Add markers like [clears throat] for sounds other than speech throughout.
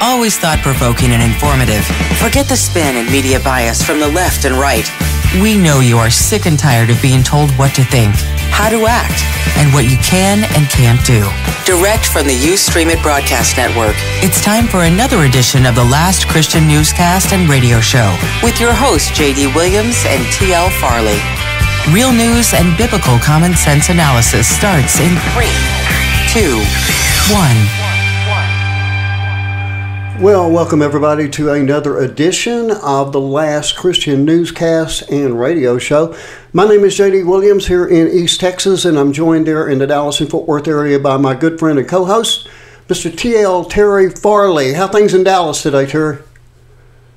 Always thought provoking and informative. Forget the spin and media bias from the left and right. We know you are sick and tired of being told what to think, how to act, and what you can and can't do. Direct from the Ustream It Broadcast Network, it's time for another edition of the Last Christian Newscast and Radio Show with your hosts, J.D. Williams and T.L. Farley. Real news and biblical common sense analysis starts in three, two, one. Well, welcome everybody to another edition of the Last Christian Newscast and Radio Show. My name is JD Williams here in East Texas, and I'm joined there in the Dallas and Fort Worth area by my good friend and co host, Mr. TL Terry Farley. How things in Dallas today, Terry?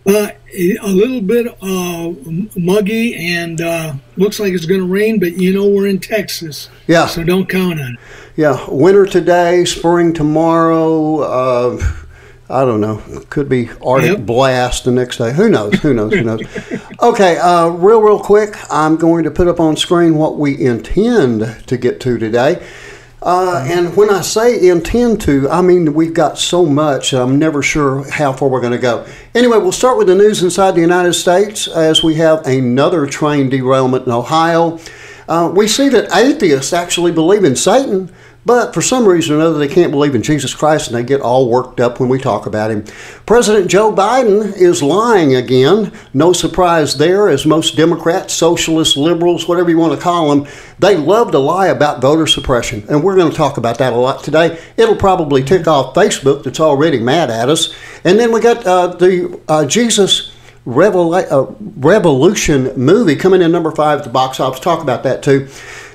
Uh, a little bit uh, muggy and uh, looks like it's going to rain, but you know we're in Texas. Yeah. So don't count on it. Yeah. Winter today, spring tomorrow. Uh, I don't know. Could be Arctic yep. blast the next day. Who knows? Who knows? Who knows? okay, uh, real, real quick, I'm going to put up on screen what we intend to get to today. Uh, and when I say intend to, I mean we've got so much, I'm never sure how far we're going to go. Anyway, we'll start with the news inside the United States as we have another train derailment in Ohio. Uh, we see that atheists actually believe in Satan but for some reason or another, they can't believe in Jesus Christ and they get all worked up when we talk about him. President Joe Biden is lying again. No surprise there, as most Democrats, socialists, liberals, whatever you want to call them, they love to lie about voter suppression. And we're going to talk about that a lot today. It'll probably tick off Facebook, that's already mad at us. And then we got uh, the uh, Jesus. Revol- uh, Revolution movie coming in number five at the box office. Talk about that too.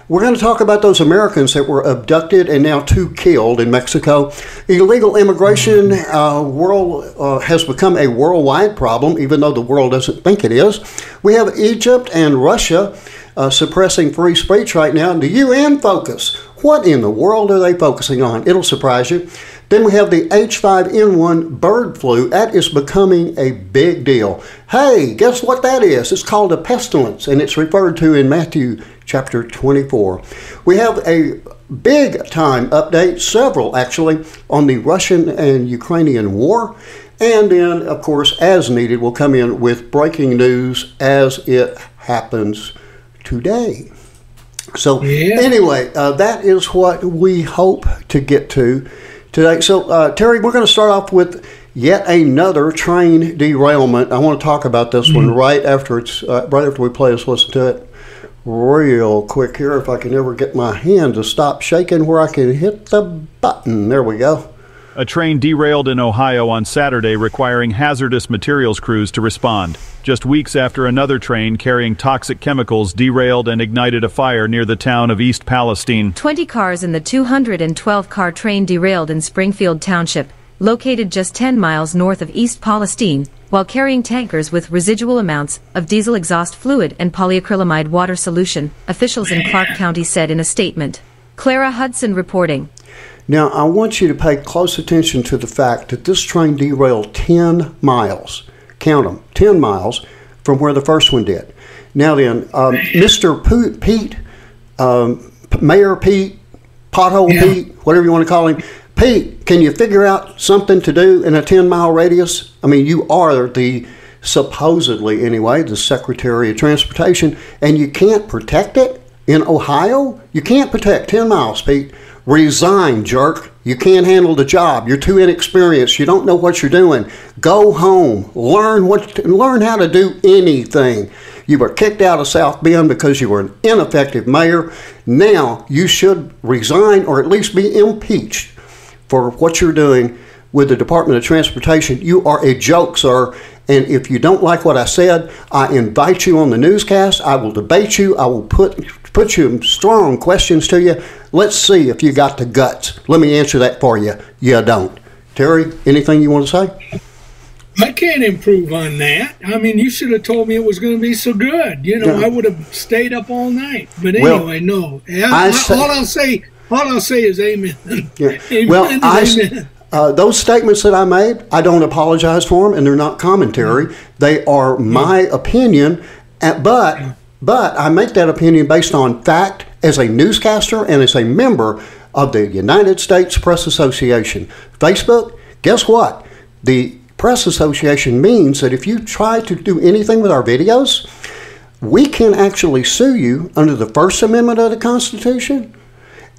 We're going to talk about those Americans that were abducted and now two killed in Mexico. Illegal immigration uh, world uh, has become a worldwide problem, even though the world doesn't think it is. We have Egypt and Russia uh, suppressing free speech right now. The UN focus. What in the world are they focusing on? It'll surprise you. Then we have the H5N1 bird flu. That is becoming a big deal. Hey, guess what that is? It's called a pestilence, and it's referred to in Matthew chapter 24. We have a big time update, several actually, on the Russian and Ukrainian war. And then, of course, as needed, we'll come in with breaking news as it happens today. So, yeah. anyway, uh, that is what we hope to get to today. So, uh, Terry, we're going to start off with yet another train derailment. I want to talk about this mm-hmm. one right after it's uh, right after we play. Let's listen to it real quick here if I can ever get my hand to stop shaking where I can hit the button. There we go. A train derailed in Ohio on Saturday, requiring hazardous materials crews to respond. Just weeks after another train carrying toxic chemicals derailed and ignited a fire near the town of East Palestine. 20 cars in the 212 car train derailed in Springfield Township, located just 10 miles north of East Palestine, while carrying tankers with residual amounts of diesel exhaust fluid and polyacrylamide water solution, officials in Clark County said in a statement. Clara Hudson reporting. Now, I want you to pay close attention to the fact that this train derailed 10 miles, count them, 10 miles from where the first one did. Now, then, um, Mr. Pete, um, Mayor Pete, Pothole yeah. Pete, whatever you want to call him, Pete, can you figure out something to do in a 10 mile radius? I mean, you are the supposedly, anyway, the Secretary of Transportation, and you can't protect it in Ohio? You can't protect 10 miles, Pete. Resign, jerk. You can't handle the job. You're too inexperienced. You don't know what you're doing. Go home. Learn what learn how to do anything. You were kicked out of South Bend because you were an ineffective mayor. Now you should resign or at least be impeached for what you're doing with the Department of Transportation. You are a joke, sir. And if you don't like what I said, I invite you on the newscast. I will debate you. I will put put you strong questions to you. Let's see if you got the guts. Let me answer that for you. You don't. Terry, anything you want to say? I can't improve on that. I mean, you should have told me it was going to be so good. You know, I would have stayed up all night. But anyway, well, no. I, I say, all I'll say, all I'll say is amen. Yeah. [laughs] amen well, I, amen. Uh, those statements that I made, I don't apologize for them, and they're not commentary. Mm-hmm. They are my opinion, but but I make that opinion based on fact as a newscaster and as a member of the United States Press Association. Facebook, guess what? The Press Association means that if you try to do anything with our videos, we can actually sue you under the First Amendment of the Constitution.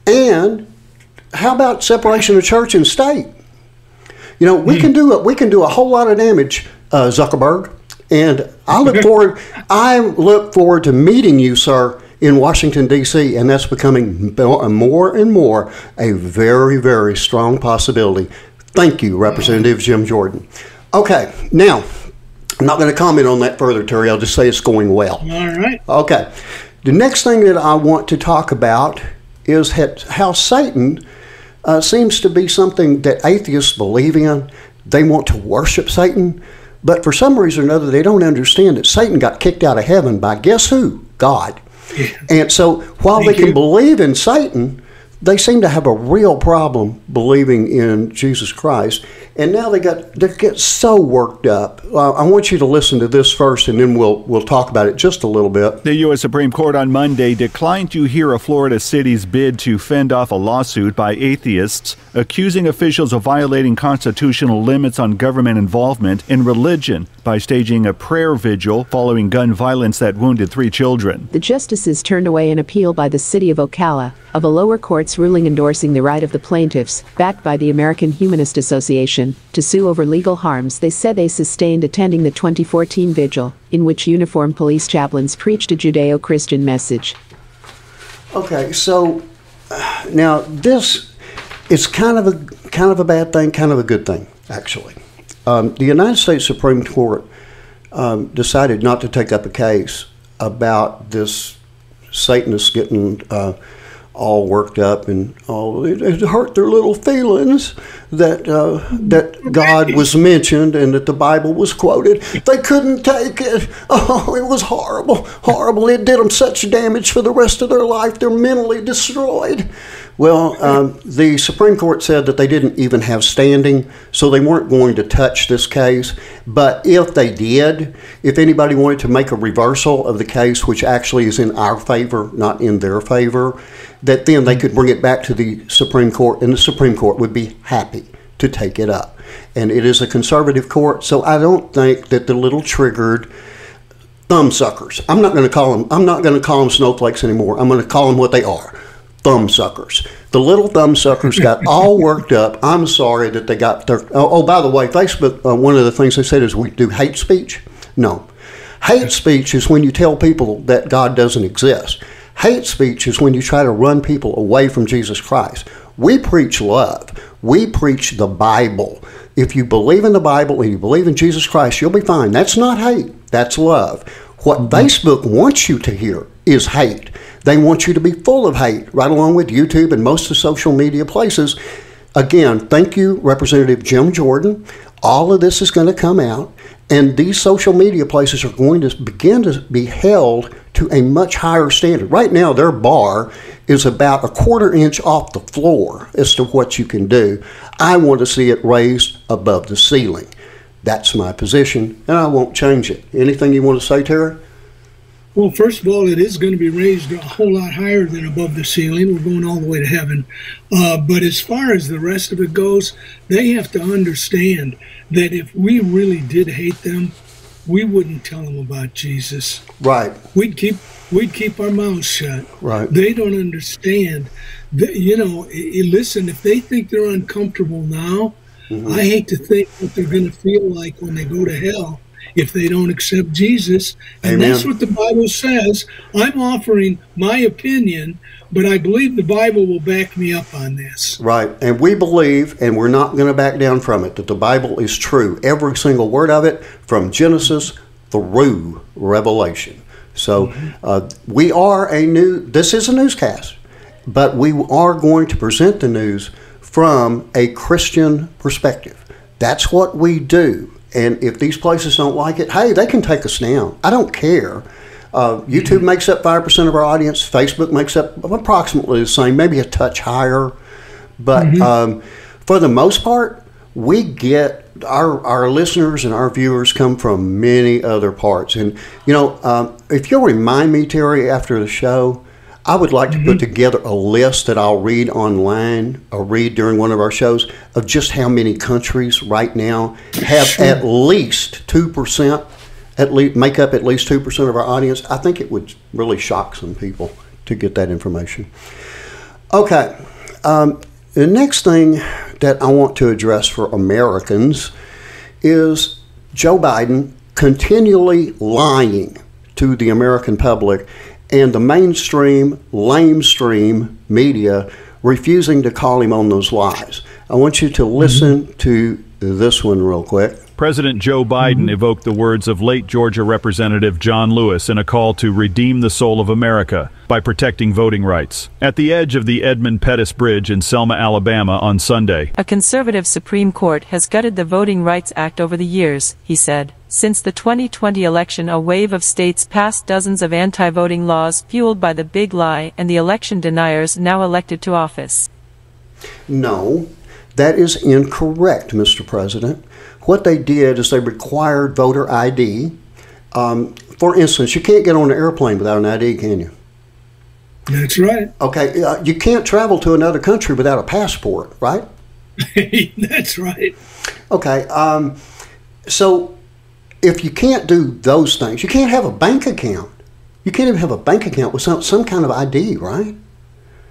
And how about separation of church and state? You know, we can do a, we can do a whole lot of damage, uh, Zuckerberg. And I look forward I look forward to meeting you, sir, in Washington D.C. And that's becoming more and more a very very strong possibility. Thank you, Representative Jim Jordan. Okay, now I'm not going to comment on that further, Terry. I'll just say it's going well. All right. Okay. The next thing that I want to talk about is how Satan uh, seems to be something that atheists believe in. They want to worship Satan, but for some reason or another, they don't understand that Satan got kicked out of heaven by guess who? God. Yeah. And so while Thank they can you. believe in Satan, they seem to have a real problem believing in Jesus Christ. And now they got they get so worked up. Uh, I want you to listen to this first, and then we'll we'll talk about it just a little bit. The U.S. Supreme Court on Monday declined to hear a Florida city's bid to fend off a lawsuit by atheists accusing officials of violating constitutional limits on government involvement in religion by staging a prayer vigil following gun violence that wounded three children. The justices turned away an appeal by the city of Ocala of a lower court's ruling endorsing the right of the plaintiffs, backed by the American Humanist Association, to sue over legal harms they said they sustained attending the 2014 vigil, in which uniformed police chaplains preached a Judeo Christian message. Okay, so uh, now this is kind of a kind of a bad thing, kind of a good thing, actually. Um, the United States Supreme Court um, decided not to take up a case about this Satanist getting uh, all worked up and all it, it hurt their little feelings that uh, that God was mentioned and that the Bible was quoted. They couldn't take it. Oh, it was horrible, horrible. It did them such damage for the rest of their life. They're mentally destroyed. Well, um, the Supreme Court said that they didn't even have standing, so they weren't going to touch this case. But if they did, if anybody wanted to make a reversal of the case, which actually is in our favor, not in their favor, that then they could bring it back to the Supreme Court, and the Supreme Court would be happy to take it up. And it is a conservative court, so I don't think that the little triggered thumbsuckers. I'm not going to call them. I'm not going to call them snowflakes anymore. I'm going to call them what they are thumbsuckers. The little thumbsuckers got [laughs] all worked up. I'm sorry that they got their. Oh, oh by the way, Facebook, uh, one of the things they said is we do hate speech. No. Hate speech is when you tell people that God doesn't exist. Hate speech is when you try to run people away from Jesus Christ. We preach love. We preach the Bible. If you believe in the Bible and you believe in Jesus Christ, you'll be fine. That's not hate, that's love. What mm-hmm. Facebook wants you to hear is hate. They want you to be full of hate, right along with YouTube and most of the social media places. Again, thank you, Representative Jim Jordan. All of this is going to come out, and these social media places are going to begin to be held to a much higher standard. Right now, their bar is about a quarter inch off the floor as to what you can do. I want to see it raised above the ceiling. That's my position, and I won't change it. Anything you want to say, Terry? Well, first of all, it is going to be raised a whole lot higher than above the ceiling. We're going all the way to heaven. Uh, but as far as the rest of it goes, they have to understand that if we really did hate them, we wouldn't tell them about Jesus. Right. We'd keep we'd keep our mouths shut. Right. They don't understand. That, you know, listen. If they think they're uncomfortable now, mm-hmm. I hate to think what they're going to feel like when they go to hell if they don't accept Jesus. And Amen. that's what the Bible says. I'm offering my opinion, but I believe the Bible will back me up on this. Right. And we believe, and we're not going to back down from it, that the Bible is true. Every single word of it, from Genesis through Revelation. So mm-hmm. uh, we are a new, this is a newscast, but we are going to present the news from a Christian perspective. That's what we do. And if these places don't like it, hey, they can take us down. I don't care. Uh, YouTube mm-hmm. makes up 5% of our audience. Facebook makes up approximately the same, maybe a touch higher. But mm-hmm. um, for the most part, we get our, our listeners and our viewers come from many other parts. And, you know, um, if you'll remind me, Terry, after the show, I would like to put together a list that I'll read online or read during one of our shows of just how many countries right now have at least 2%, at least make up at least 2% of our audience. I think it would really shock some people to get that information. Okay. Um, the next thing that I want to address for Americans is Joe Biden continually lying to the American public and the mainstream, lamestream media refusing to call him on those lies. I want you to listen mm-hmm. to this one real quick. President Joe Biden mm-hmm. evoked the words of late Georgia Representative John Lewis in a call to redeem the soul of America by protecting voting rights. At the edge of the Edmund Pettus Bridge in Selma, Alabama on Sunday, A conservative Supreme Court has gutted the Voting Rights Act over the years, he said. Since the 2020 election, a wave of states passed dozens of anti voting laws fueled by the big lie and the election deniers now elected to office. No, that is incorrect, Mr. President. What they did is they required voter ID. Um, for instance, you can't get on an airplane without an ID, can you? That's right. Okay, uh, you can't travel to another country without a passport, right? [laughs] That's right. Okay, um, so if you can't do those things, you can't have a bank account. You can't even have a bank account with some, some kind of ID, right?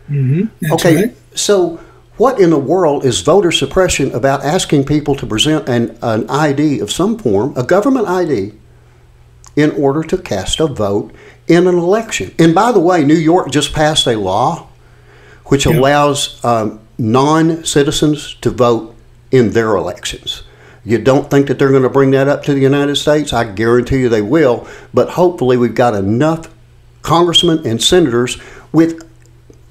Mm-hmm. That's okay, right. so what in the world is voter suppression about asking people to present an, an ID of some form, a government ID, in order to cast a vote in an election? And by the way, New York just passed a law which Yeah. allows um, non citizens to vote in their elections. You don't think that they're going to bring that up to the United States? I guarantee you they will. But hopefully, we've got enough congressmen and senators with,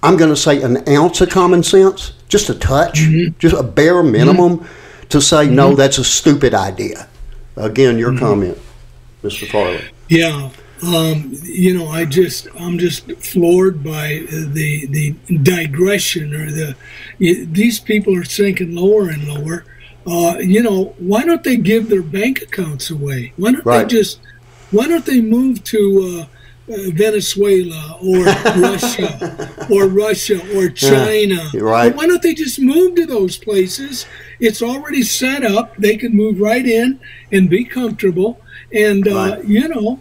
I'm going to say, an ounce of common sense, just a touch, just a bare minimum to say, no, that's a stupid idea. Again, your comment, Mr. Farley. Yeah. Um, you know, I just I'm just floored by the the digression or the these people are sinking lower and lower. Uh, you know, why don't they give their bank accounts away? Why don't Right. they just why don't they move to uh, Venezuela or [laughs] Russia or Russia or China? you're right. Why don't they just move to those places? It's already set up. They can move right in and be comfortable. And uh, you know,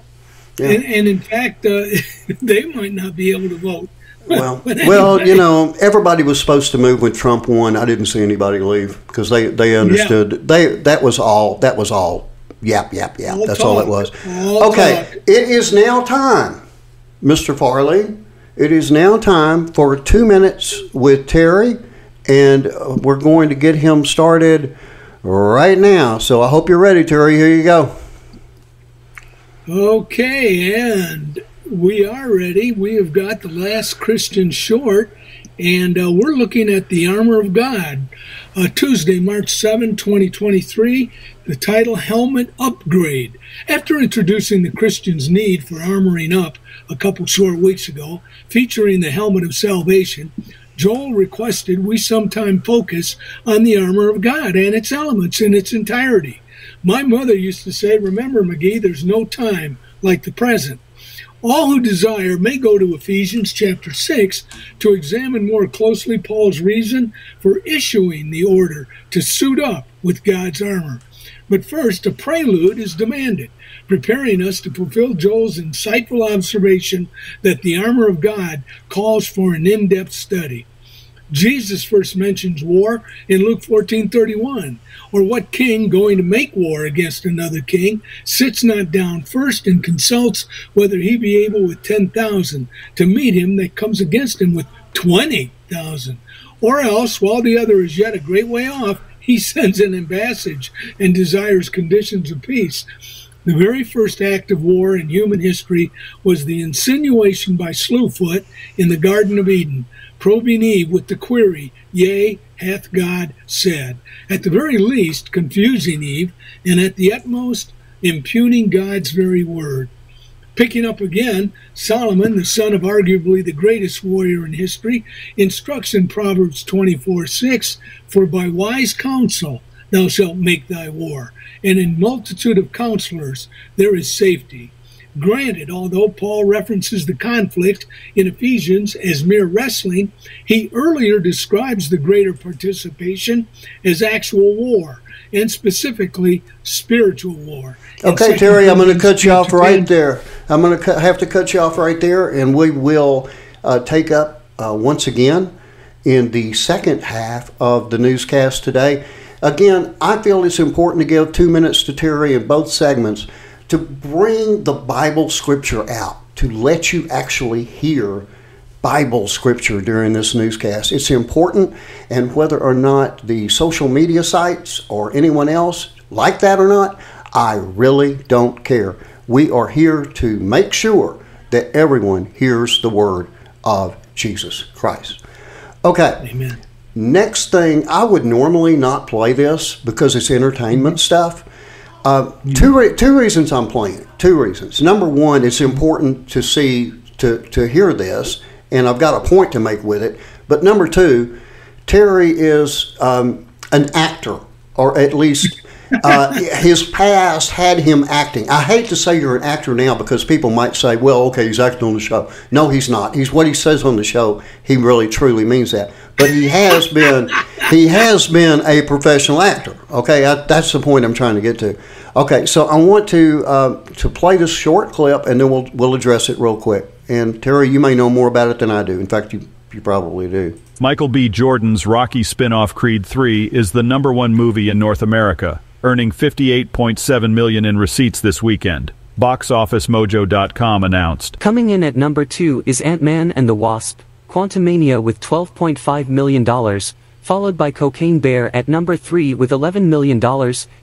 Yeah. and, and in fact, uh, [laughs] they might not be able to vote. Well, [laughs] But well, you know, everybody was supposed to move when Trump won. I didn't see anybody leave because they, they understood they that was all that was all yap yap yap. All That's all it talk. was. All okay, talk. it is now time, Mr. Farley. It is now time for two minutes with Terry, and uh, we're going to get him started right now. So I hope you're ready, Terry. Here you go. Okay, and we are ready. We have got the last Christian short, and uh, we're looking at the armor of God. Uh, Tuesday, March 7, 2023, the title Helmet Upgrade. After introducing the Christian's need for armoring up a couple short weeks ago, featuring the helmet of salvation, Joel requested we sometime focus on the armor of God and its elements in its entirety. My mother used to say, Remember, McGee, there's no time like the present. All who desire may go to Ephesians chapter 6 to examine more closely Paul's reason for issuing the order to suit up with God's armor. But first, a prelude is demanded, preparing us to fulfill Joel's insightful observation that the armor of God calls for an in depth study. Jesus first mentions war in Luke 14:31, or what king going to make war against another king sits not down first and consults whether he be able with 10,000 to meet him that comes against him with 20,000, or else while the other is yet a great way off, he [laughs] sends an embassage and desires conditions of peace. The very first act of war in human history was the insinuation by Slewfoot in the Garden of Eden, probing Eve with the query, Yea, hath God said? At the very least, confusing Eve, and at the utmost, impugning God's very word. Picking up again, Solomon, the son of arguably the greatest warrior in history, instructs in Proverbs 24 6 For by wise counsel thou shalt make thy war, and in multitude of counselors there is safety. Granted, although Paul references the conflict in Ephesians as mere wrestling, he earlier describes the greater participation as actual war, and specifically spiritual war. Okay, Terry, I'm going to cut you off right there. I'm going to have to cut you off right there, and we will uh, take up uh, once again in the second half of the newscast today. Again, I feel it's important to give two minutes to Terry in both segments to bring the Bible scripture out, to let you actually hear Bible scripture during this newscast. It's important, and whether or not the social media sites or anyone else like that or not, I really don't care. We are here to make sure that everyone hears the word of Jesus Christ. Okay. Amen. Next thing, I would normally not play this because it's entertainment stuff. Uh, two, re- two reasons I'm playing it. Two reasons. Number one, it's important to see, to, to hear this, and I've got a point to make with it. But number two, Terry is um, an actor, or at least [laughs] uh, his past had him acting. I hate to say you're an actor now because people might say, well, okay, he's acting on the show. No, he's not. He's what he says on the show. He really truly means that. But he has been he has been a professional actor. Okay, I, that's the point I'm trying to get to. Okay, so I want to uh, to play this short clip and then we'll we'll address it real quick. And Terry, you may know more about it than I do. In fact, you you probably do. Michael B. Jordan's Rocky spin-off Creed 3 is the number 1 movie in North America, earning 58.7 million in receipts this weekend. BoxOfficeMojo.com announced. Coming in at number 2 is Ant-Man and the Wasp: Quantumania with 12.5 million dollars, followed by Cocaine Bear at number 3 with $11 million,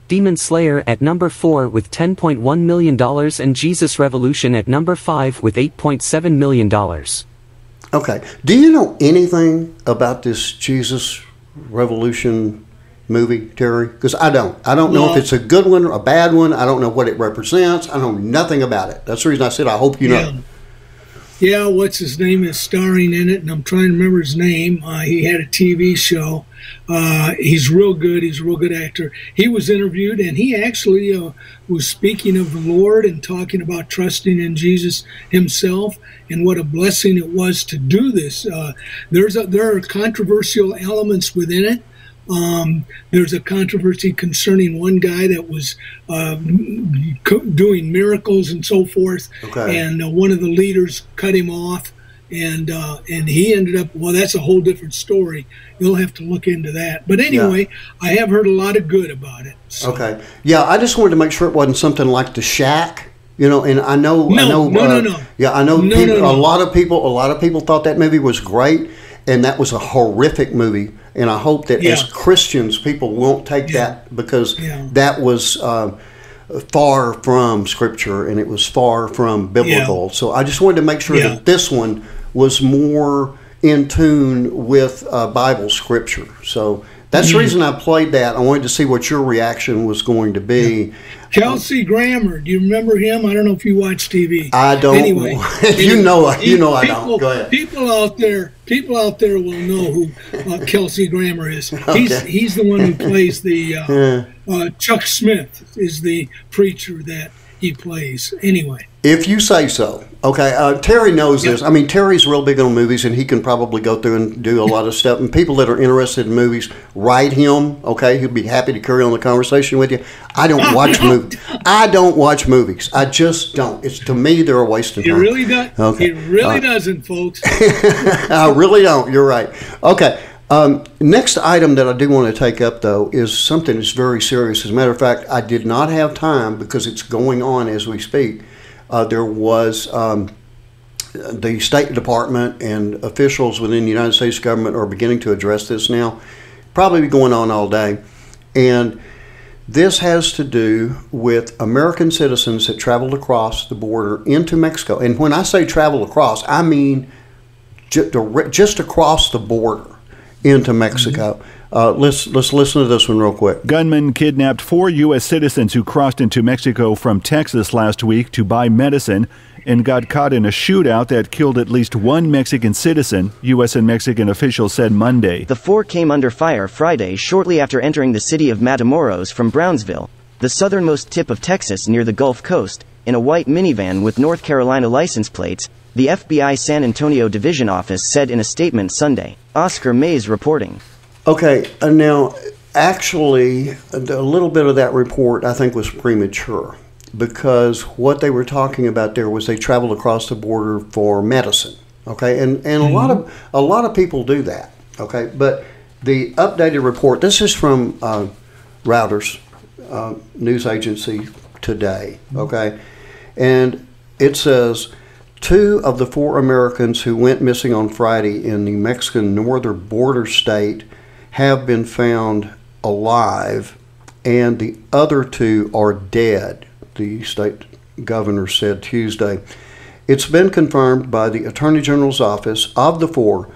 Demon Slayer at number 4 with $10.1 million and Jesus Revolution at number 5 with $8.7 million. Okay. Do you know anything about this Jesus Revolution movie, Terry? Because I don't. I don't know No. if it's a good one or a bad one. I don't know what it represents. I know nothing about it. That's the reason I said I hope you know. Yeah. What's his name is starring in it, and I'm trying to remember his name. Uh, he had a TV show. Uh, he's real good. He's a real good actor. He was interviewed, and he actually uh, was speaking of the Lord and talking about trusting in Jesus Himself and what a blessing it was to do this. Uh, there's a, there are controversial elements within it. Um, there's a controversy concerning one guy that was uh, co- doing miracles and so forth, Okay. and uh, one of the leaders cut him off, and uh, and he ended up. Well, that's a whole different story. You'll have to look into that. But anyway, I have heard a lot of good about it. So. Okay. Yeah, I just wanted to make sure it wasn't something like The Shack. You know, and I know, I No, know, no, uh, no, no. yeah, I know. No, people, no, no. A lot of people, a lot of people thought that movie was great, and that was a horrific movie. And I hope that as Christians, people won't take Yeah. that because Yeah. that was uh, far from Scripture and it was far from biblical. So I just wanted to make sure Yeah. that this one was more in tune with uh, Bible Scripture. So that's Mm-hmm. the reason I played that. I wanted to see what your reaction was going to be. Kelsey Grammer, do you remember him? I don't know if you watch TV. I don't. Anyway, [laughs] you know, you know I people, don't. Go ahead. People out there, people out there will know who uh, Kelsey Grammer is. He's Okay. he's the one who plays the uh, [laughs] uh, Chuck Smith is the preacher that he plays. Anyway, If you say so. Okay, uh, Terry knows this. I mean, Terry's real big on movies, and he can probably go through and do a lot of stuff. And people that are interested in movies, write him. Okay, he'll be happy to carry on the conversation with you. I don't [laughs] watch movies. I don't watch movies. I just don't. It's to me they're a waste of he time. really does. Okay. He really All right. doesn't, folks. [laughs] I really don't. You're right. Okay. Um, next item that I do want to take up, though, is something that's very serious. As a matter of fact, I did not have time because it's going on as we speak. Uh, there was um, the State Department and officials within the United States government are beginning to address this now. Probably going on all day. And this has to do with American citizens that traveled across the border into Mexico. And when I say travel across, I mean just across the border into Mexico. Uh, let's let's listen to this one real quick. Gunmen kidnapped four U.S. citizens who crossed into Mexico from Texas last week to buy medicine and got caught in a shootout that killed at least one Mexican citizen, U.S. and Mexican officials said Monday. The four came under fire Friday shortly after entering the city of Matamoros from Brownsville, the southernmost tip of Texas near the Gulf Coast, in a white minivan with North Carolina license plates, the FBI San Antonio Division Office said in a statement Sunday. Oscar Mays reporting. Okay, uh, now, actually, a little bit of that report I think was premature because what they were talking about there was they traveled across the border for medicine. Okay, and, and a lot of a lot of people do that. Okay, but the updated report. This is from uh, Reuters uh, news agency today. Okay, and it says two of the four Americans who went missing on Friday in the Mexican northern border state have been found alive, and the other two are dead. The state governor said Tuesday. It's been confirmed by the Attorney General's office of the four,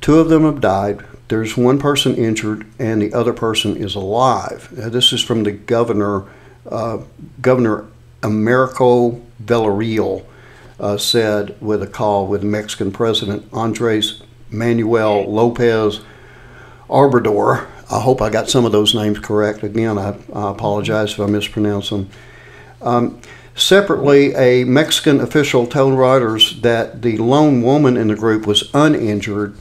two of them have died. There's one person injured, and the other person is alive. This is from the governor, uh, Governor Americo Villarreal, uh, said with a call with Mexican President Andres Manuel Lopez Obrador. I hope I got some of those names correct. Again, I, I apologize if I mispronounce them. Um, Separately, a Mexican official told Reuters that the lone woman in the group was uninjured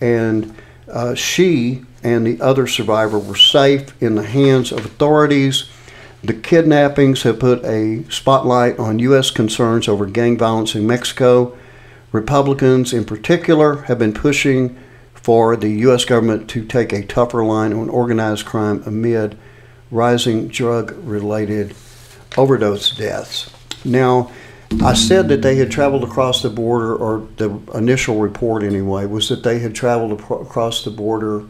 and uh, she and the other survivor were safe in the hands of authorities. The kidnappings have put a spotlight on U.S. concerns over gang violence in Mexico. Republicans, in particular, have been pushing for the U.S. government to take a tougher line on organized crime amid rising drug related overdose deaths. Now, I said that they had traveled across the border, or the initial report anyway was that they had traveled across the border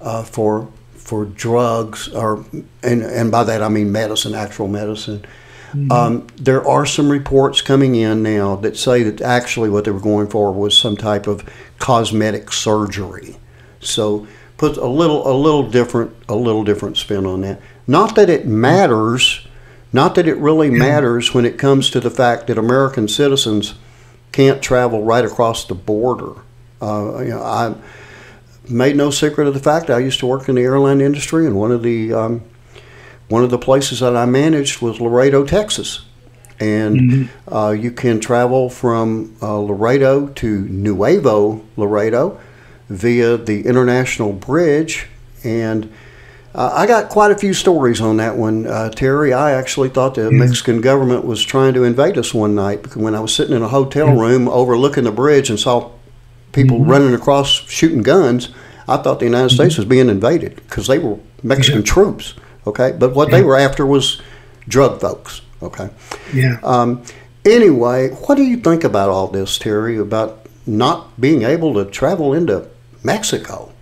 uh, for for drugs, or and and by that I mean medicine, actual medicine. Mm-hmm. Um, there are some reports coming in now that say that actually what they were going for was some type of cosmetic surgery. So put a little a little different a little different spin on that. Not that it matters not that it really matters when it comes to the fact that American citizens can't travel right across the border. Uh, you know, I made no secret of the fact I used to work in the airline industry, and one of the um, one of the places that I managed was Laredo, Texas, and mm-hmm. uh, you can travel from uh, Laredo to Nuevo Laredo via the International Bridge, and uh, I got quite a few stories on that one, uh, Terry. I actually thought the. Mexican government was trying to invade us one night because when I was sitting in a hotel room overlooking the bridge and saw people mm-hmm. running across shooting guns, I thought the United States was being invaded because they were Mexican yeah. troops. Okay, but what yeah. they were after was drug folks. Okay. Yeah. Um, anyway, what do you think about all this, Terry? About not being able to travel into Mexico?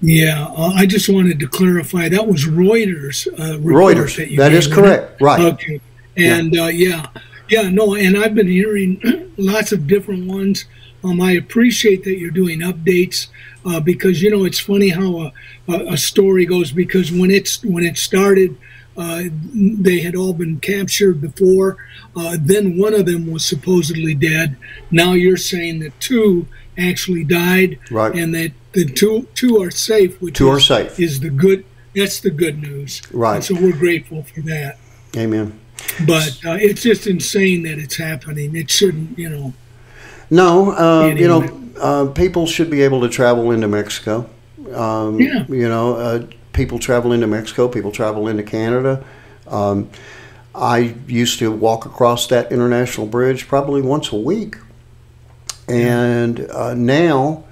Yeah, uh, I just wanted to clarify that was Reuters. Uh, Reuters. That, that is correct. Right. Okay. And yeah. Uh, yeah, yeah, no, and I've been hearing [clears throat] lots of different ones. Um, I appreciate that you're doing updates uh, because you know it's funny how a, a, story goes because when it's when it started, uh, they had all been captured before. Uh, then one of them was supposedly dead. Now you're saying that two actually died, right. and that the two two are safe. Which two is, are safe is the good. That's the good news. Right. And so we're grateful for that. Amen. But uh, it's just insane that it's happening. It shouldn't, you know. No, uh, you know, uh, people should be able to travel into Mexico. Um, yeah. You know, uh, people travel into Mexico. People travel into Canada. Um, I used to walk across that international bridge probably once a week, and uh, now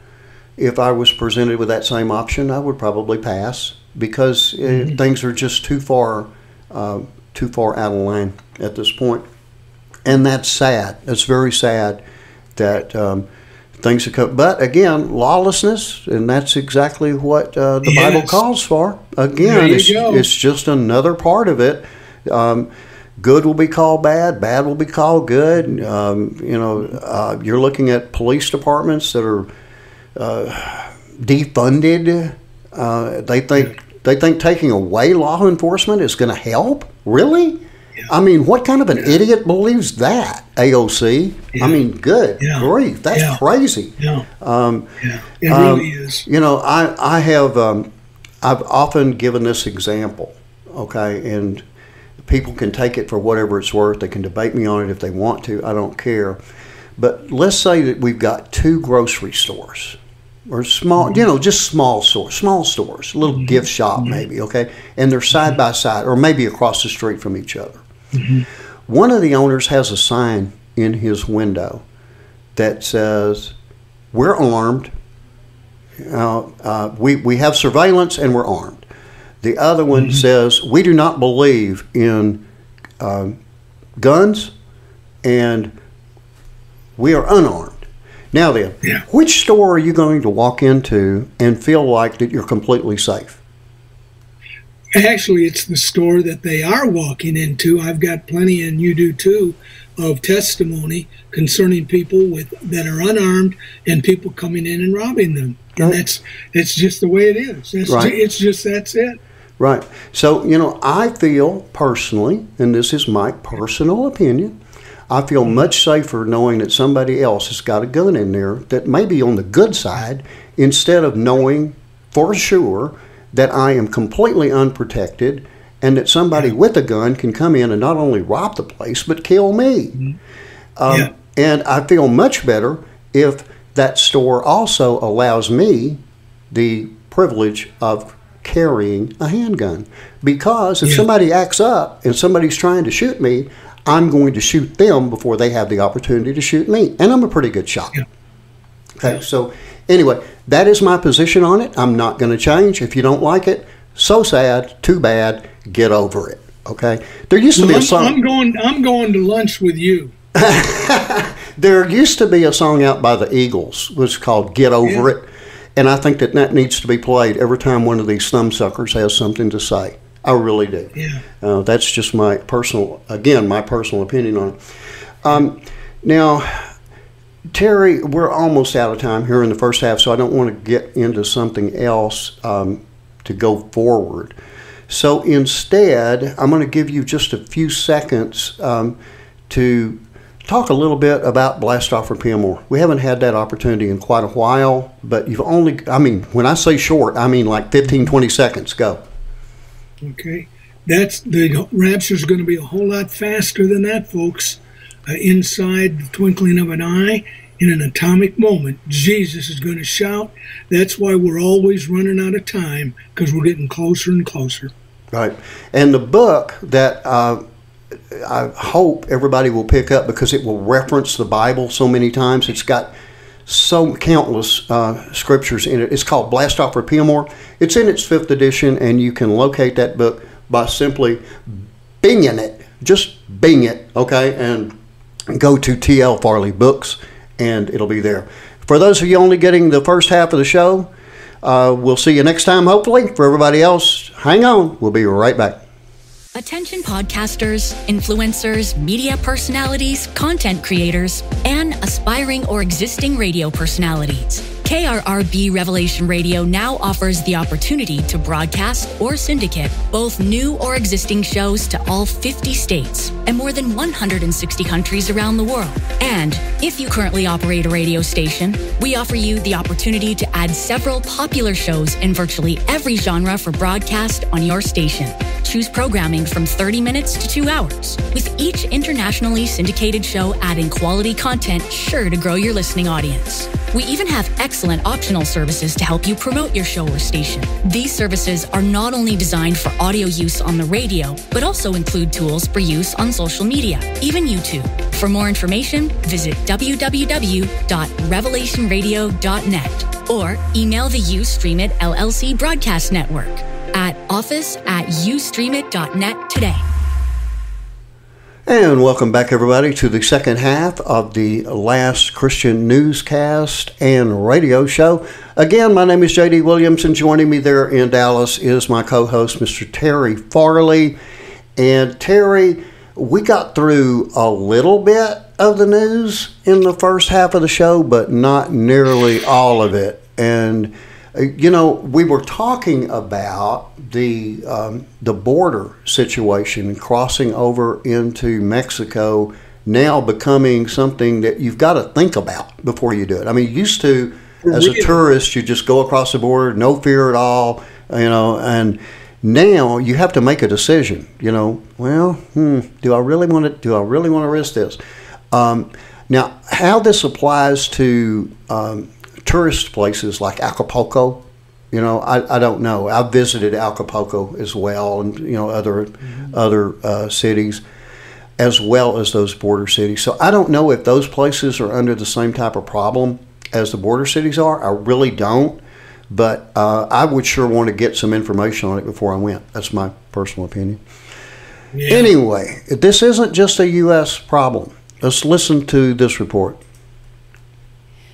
if I was presented with that same option, I would probably pass because uh, mm-hmm. things are just too far, uh, too far out of line at this point. point, and that's sad. It's very sad that um, things have come. But again, lawlessness, and that's exactly what uh, the yes. Bible calls for. Again, it's, it's, just another part of it. Um, good will be called bad, bad will be called good. Um, you know, uh, you're looking at police departments that are uh, defunded. Uh, they think they think taking away law enforcement is going to help. Really? Yeah. I mean, what kind of an yeah. idiot believes that? AOC. Yeah. I mean, good grief, that's crazy. Yeah. Um, yeah. It um, really is. You know, I I have um, I've often given this example. Okay, and People can take it for whatever it's worth. They can debate me on it if they want to. I don't care. But let's say that we've got two grocery stores or small, you know, just small stores, small stores, a little mm-hmm. gift shop mm-hmm. maybe, okay? And they're side by side or maybe across the street from each other. Mm-hmm. One of the owners has a sign in his window that says, We're armed. Uh, uh, we, we have surveillance and we're armed. The other one mm-hmm. says, We do not believe in uh, guns and we are unarmed. Now then, yeah. which store are you going to walk into and feel like that you're completely safe? Actually, it's the store that they are walking into. I've got plenty, and you do too, of testimony concerning people with that are unarmed and people coming in and robbing them. And that's it's just the way it is. It's, right. it's just that's it. Right. So you know, I feel personally, and this is my personal opinion, I feel much safer knowing that somebody else has got a gun in there that may be on the good side instead of knowing for sure that I am completely unprotected and that somebody with a gun can come in and not only rob the place but kill me. Mm-hmm. Um, yeah. And I feel much better if that store also allows me the privilege of carrying a handgun. Because if yeah. somebody acts up and somebody's trying to shoot me, I'm going to shoot them before they have the opportunity to shoot me. And I'm a pretty good shot. Yeah. Okay, so anyway, that is my position on it. I'm not going to change. If you don't like it, so sad, too bad, get over it. Okay? There used to well, be a song. I'm going, I'm going to lunch with you. [laughs] there used to be a song out by the Eagles, was called Get Over yeah. It. And I think that that needs to be played every time one of these thumbsuckers has something to say. I really do. Yeah. Uh, that's just my personal, again, my personal opinion on it. Um, now, Terry, we're almost out of time here in the first half, so I don't want to get into something else um, to go forward. So instead, I'm going to give you just a few seconds um, to talk a little bit about Blastoff for Pimore. We haven't had that opportunity in quite a while, but you've only, I mean, when I say short, I mean like 15, 20 seconds. Go. Okay, that's the rapture is going to be a whole lot faster than that, folks. Uh, inside the twinkling of an eye, in an atomic moment, Jesus is going to shout. That's why we're always running out of time because we're getting closer and closer. Right, and the book that. Uh, I hope everybody will pick up because it will reference the Bible so many times. It's got so countless uh, scriptures in it. It's called Blast Off for Pillmore. It's in its fifth edition, and you can locate that book by simply binging it. Just bing it, okay, and go to TL Farley Books, and it'll be there. For those of you only getting the first half of the show, uh, we'll see you next time, hopefully. For everybody else, hang on. We'll be right back. Attention podcasters, influencers, media personalities, content creators, and aspiring or existing radio personalities. KRRB Revelation Radio now offers the opportunity to broadcast or syndicate both new or existing shows to all 50 states and more than 160 countries around the world. And if you currently operate a radio station, we offer you the opportunity to add several popular shows in virtually every genre for broadcast on your station. Choose programming from 30 minutes to two hours, with each internationally syndicated show adding quality content sure to grow your listening audience. We even have excellent optional services to help you promote your show or station. These services are not only designed for audio use on the radio, but also include tools for use on social media, even YouTube. For more information, visit www.revelationradio.net or email the Ustreamit LLC broadcast network at office at ustreamit.net today. And welcome back, everybody, to the second half of the last Christian newscast and radio show. Again, my name is JD Williamson. Joining me there in Dallas is my co host, Mr. Terry Farley. And Terry, we got through a little bit of the news in the first half of the show, but not nearly all of it. And you know, we were talking about the um, the border situation crossing over into Mexico now becoming something that you've got to think about before you do it. I mean, used to as a tourist, you just go across the border, no fear at all, you know, and Now you have to make a decision. You know, well, hmm, do I really want to? Do I really want to risk this? Um, now, how this applies to um, tourist places like Acapulco, you know, I, I don't know. I've visited Acapulco as well, and you know other mm-hmm. other uh, cities, as well as those border cities. So I don't know if those places are under the same type of problem as the border cities are. I really don't, but uh, I would sure want to get some information on it before I went. That's my personal opinion. Yeah. Anyway, this isn't just a U.S. problem. Let's listen to this report.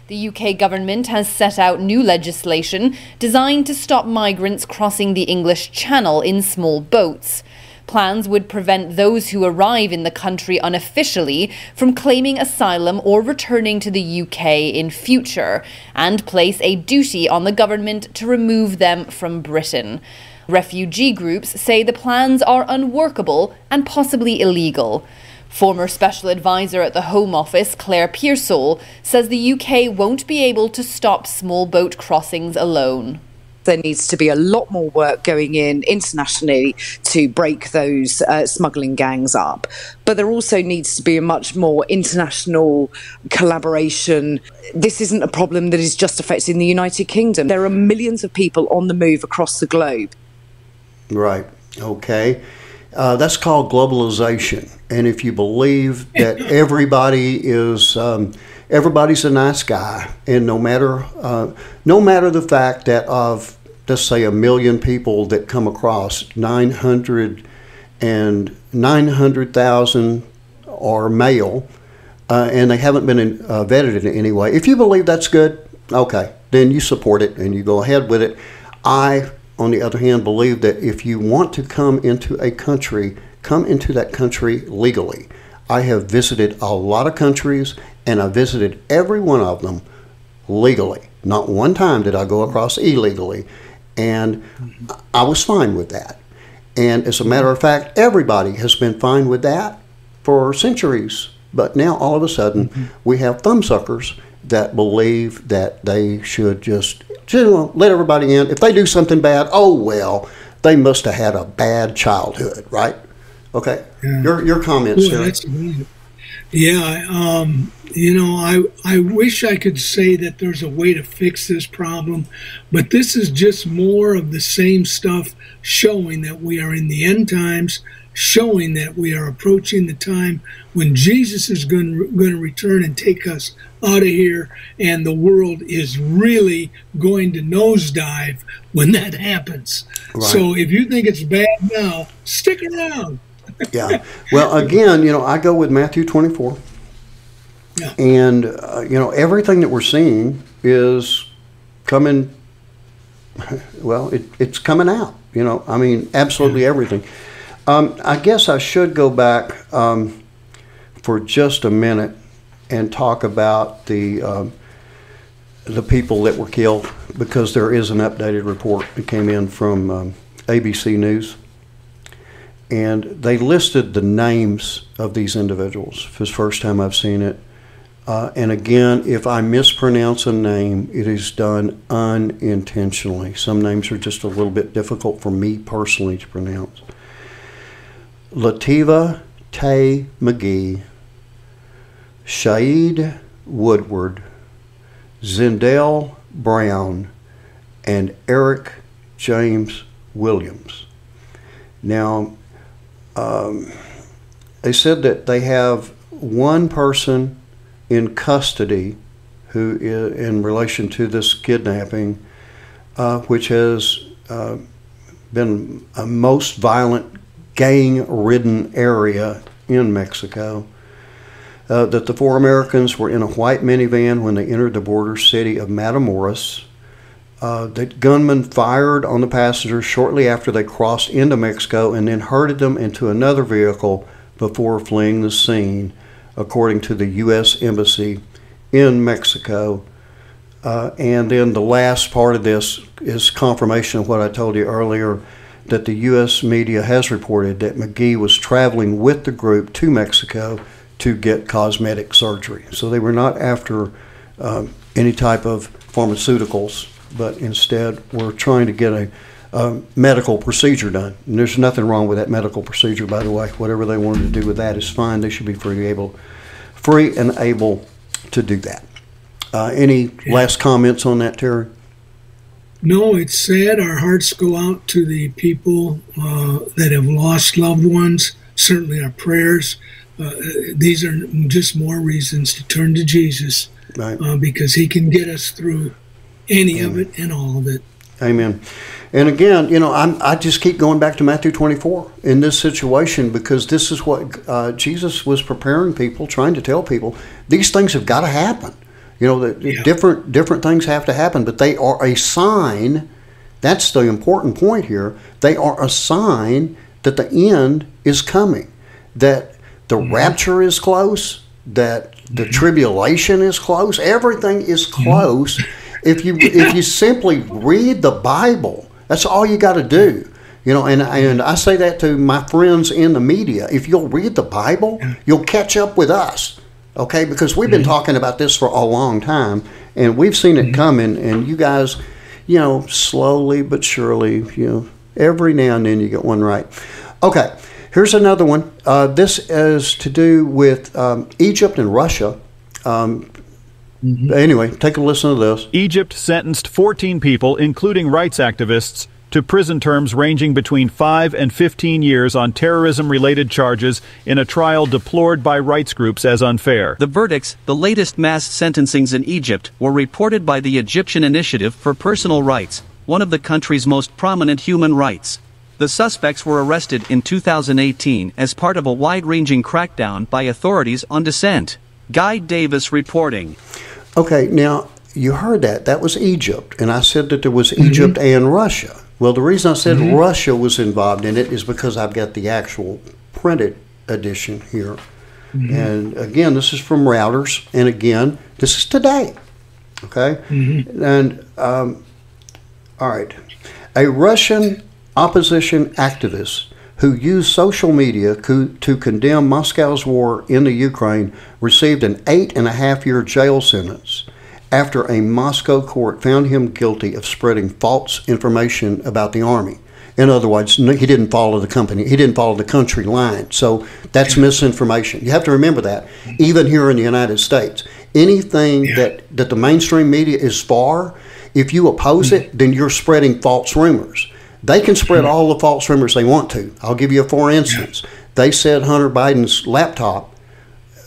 The UK government has set out new legislation designed to stop migrants crossing the English Channel in small boats. Plans would prevent those who arrive in the country unofficially from claiming asylum or returning to the UK in future, and place a duty on the government to remove them from Britain. Refugee groups say the plans are unworkable and possibly illegal. Former Special Advisor at the Home Office, Claire Pearsall, says the UK won't be able to stop small boat crossings alone there needs to be a lot more work going in internationally to break those uh, smuggling gangs up. But there also needs to be a much more international collaboration. This isn't a problem that is just affecting the United Kingdom. There are millions of people on the move across the globe. Right. Okay. Uh, that's called globalization. And if you believe that [laughs] everybody is um, everybody's a nice guy, and no matter uh, no matter the fact that of let's say a million people that come across, 900 and 900,000 are male, uh, and they haven't been in, uh, vetted in any way. If you believe that's good, okay, then you support it and you go ahead with it. I, on the other hand, believe that if you want to come into a country come into that country legally. I have visited a lot of countries and I visited every one of them legally. Not one time did I go across illegally. And I was fine with that. And as a matter of fact, everybody has been fine with that for centuries. But now all of a sudden, mm-hmm. we have thumbsuckers that believe that they should just, just let everybody in. If they do something bad, oh well, they must have had a bad childhood, right? Okay. Yeah. Your your comments, well, Yeah, um, you know, I I wish I could say that there's a way to fix this problem, but this is just more of the same stuff showing that we are in the end times, showing that we are approaching the time when Jesus is going going to return and take us out of here, and the world is really going to nosedive when that happens. Right. So if you think it's bad now, stick around yeah. [laughs] Well, again, you know, I go with Matthew 24. Yeah. And, uh, you know, everything that we're seeing is coming, [laughs] well, it, it's coming out. You know, I mean, absolutely everything. Um, I guess I should go back um, for just a minute and talk about the um, the people that were killed because there is an updated report that came in from um, ABC News and they listed the names of these individuals. For the first time I've seen it. Uh, and again, if I mispronounce a name, it is done unintentionally. Some names are just a little bit difficult for me personally to pronounce. Lativa Tay McGee, Shaeed Woodward, Zindell Brown, and Eric James Williams. Now, um, they said that they have one person in custody who is in relation to this kidnapping, uh, which has uh, been a most violent gang-ridden area in Mexico. Uh, that the four Americans were in a white minivan when they entered the border city of Matamoros uh, the gunman fired on the passengers shortly after they crossed into Mexico and then herded them into another vehicle before fleeing the scene, according to the U.S. Embassy in Mexico. Uh, and then the last part of this is confirmation of what I told you earlier that the U.S. media has reported that McGee was traveling with the group to Mexico to get cosmetic surgery. So they were not after um, any type of pharmaceuticals but instead we're trying to get a, uh, medical procedure done. And there's nothing wrong with that medical procedure, by the way. Whatever they wanted to do with that is fine. They should be free able, free and able to do that. Uh, any last comments on that, Terry? No, it's sad. Our hearts go out to the people uh, that have lost loved ones. Certainly, our prayers. Uh, these are just more reasons to turn to Jesus Right. uh, because He can get us through any of it and all of it. Amen. And again, you know, I'm, I just keep going back to Matthew 24 in this situation because this is what uh, Jesus was preparing people, trying to tell people these things have got to happen. You know, that different different things have to happen, but they are a sign. That's the important point here. They are a sign that the end is coming, that the mm-hmm. rapture is close, that the mm-hmm. tribulation is close. Everything is mm-hmm. close. If you if you simply read the Bible, that's all you got to do. You know, and and I say that to my friends in the media. If you'll read the Bible, you'll catch up with us. Okay, because we've been talking about this for a long time, and we've seen it coming. And you guys, you know, slowly but surely, you know, every now and then you get one right. Okay, here's another one. Uh, this is to do with um, Egypt and Russia. Um, Anyway, take a listen to this. Egypt sentenced 14 people, including rights activists, to prison terms ranging between 5 and 15 years on terrorism related charges in a trial deplored by rights groups as unfair. The verdicts, the latest mass sentencings in Egypt, were reported by the Egyptian Initiative for Personal Rights, one of the country's most prominent human rights. The suspects were arrested in 2018 as part of a wide ranging crackdown by authorities on dissent. Guy Davis reporting. Okay, now you heard that. That was Egypt. And I said that there was mm-hmm. Egypt and Russia. Well, the reason I said Mhm. Russia was involved in it is because I've got the actual printed edition here. Mhm. And again, this is from Reuters. And again, this is today. Okay? And, um, all right. A Russian opposition activist who used social media co- to condemn Moscow's war in the Ukraine received an eight and a half year jail sentence after a Moscow court found him guilty of spreading false information about the army. In other words, he didn't follow the company, he didn't follow the country line. So that's misinformation. You have to remember that, even here in the United States. Anything that, that the mainstream media is for, if you oppose it, then you're spreading false rumors. They can spread hmm. all the false rumors they want to. I'll give you a for instance. They said Hunter Biden's laptop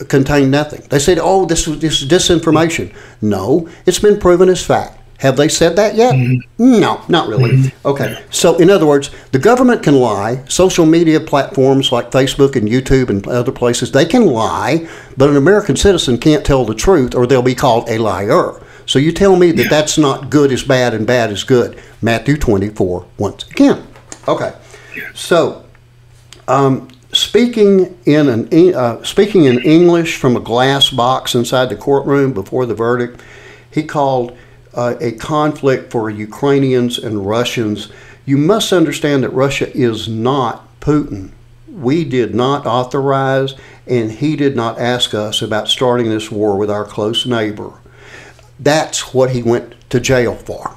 contained nothing. They said, "Oh, this was this is disinformation." No, it's been proven as fact. Have they said that yet? No, not really. Okay. So, in other words, the government can lie. Social media platforms like Facebook and YouTube and other places, they can lie, but an American citizen can't tell the truth or they'll be called a liar. So, you tell me that that's not good is bad and bad is good. Matthew 24, once again. Okay. So, um, speaking in an uh, speaking in English from a glass box inside the courtroom before the verdict, he called uh, a conflict for Ukrainians and Russians. You must understand that Russia is not Putin. We did not authorize, and he did not ask us about starting this war with our close neighbor. That's what he went to jail for.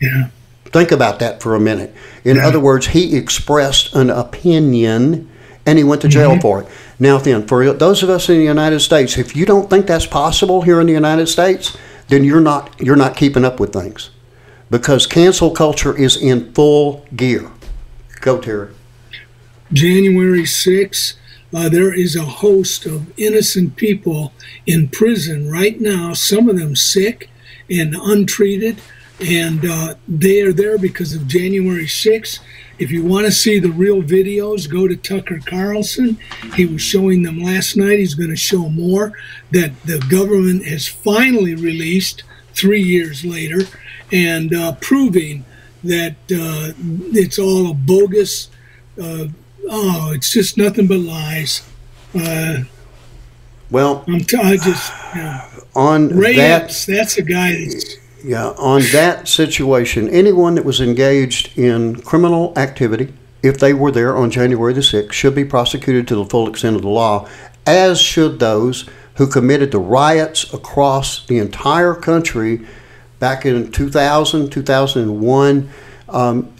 Yeah. Think about that for a minute. In other words, he expressed an opinion and he went to jail for it. Now, then, for those of us in the United States, if you don't think that's possible here in the United States, then you're not you're not keeping up with things, because cancel culture is in full gear. Go, Terry. January 6th, uh, there is a host of innocent people in prison right now, some of them sick and untreated, and uh, they are there because of January 6th. If you want to see the real videos, go to Tucker Carlson. He was showing them last night. He's going to show more that the government has finally released three years later and uh, proving that uh, it's all a bogus uh, oh, it's just nothing but lies. Uh, Well, I'm t- I just on Ray that Epps, that's a guy that's Yeah, on that situation, anyone that was engaged in criminal activity, if they were there on January the 6th, should be prosecuted to the full extent of the law, as should those who committed the riots across the entire country back in 2000, 2001. um,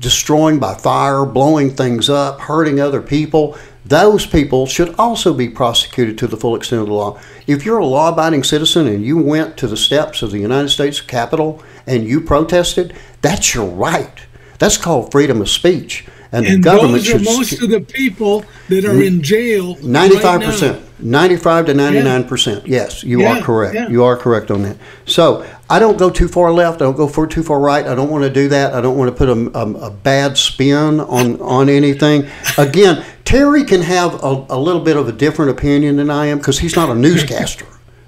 destroying by fire, blowing things up, hurting other people, those people should also be prosecuted to the full extent of the law. If you're a law abiding citizen and you went to the steps of the United States Capitol and you protested, that's your right. That's called freedom of speech. And, and the government those are should, most of the people that are in jail. Ninety-five percent, ninety-five to ninety-nine percent. Yes, you yeah, are correct. Yeah. You are correct on that. So I don't go too far left. I don't go for too far right. I don't want to do that. I don't want to put a, a, a bad spin on on anything. Again, Terry can have a, a little bit of a different opinion than I am because he's not a newscaster.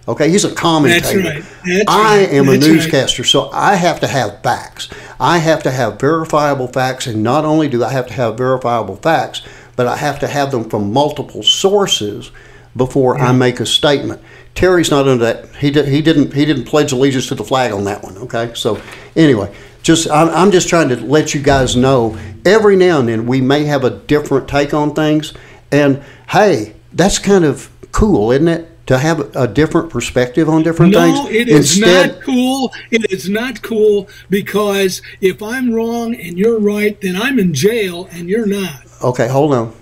Okay, he's a commentator. That's right. That's I am That's a newscaster, right. so I have to have facts. I have to have verifiable facts, and not only do I have to have verifiable facts, but I have to have them from multiple sources before. I make a statement. Terry's not under that. He, did, he didn't. He didn't pledge allegiance to the flag on that one. Okay, so anyway, just I'm, I'm just trying to let you guys know. Every now and then we may have a different take on things, and hey, that's kind of cool, isn't it? to have a different perspective on different no, things? No, it is Instead, not cool. It is not cool because if I'm wrong and you're right, then I'm in jail and you're not. Okay, hold on.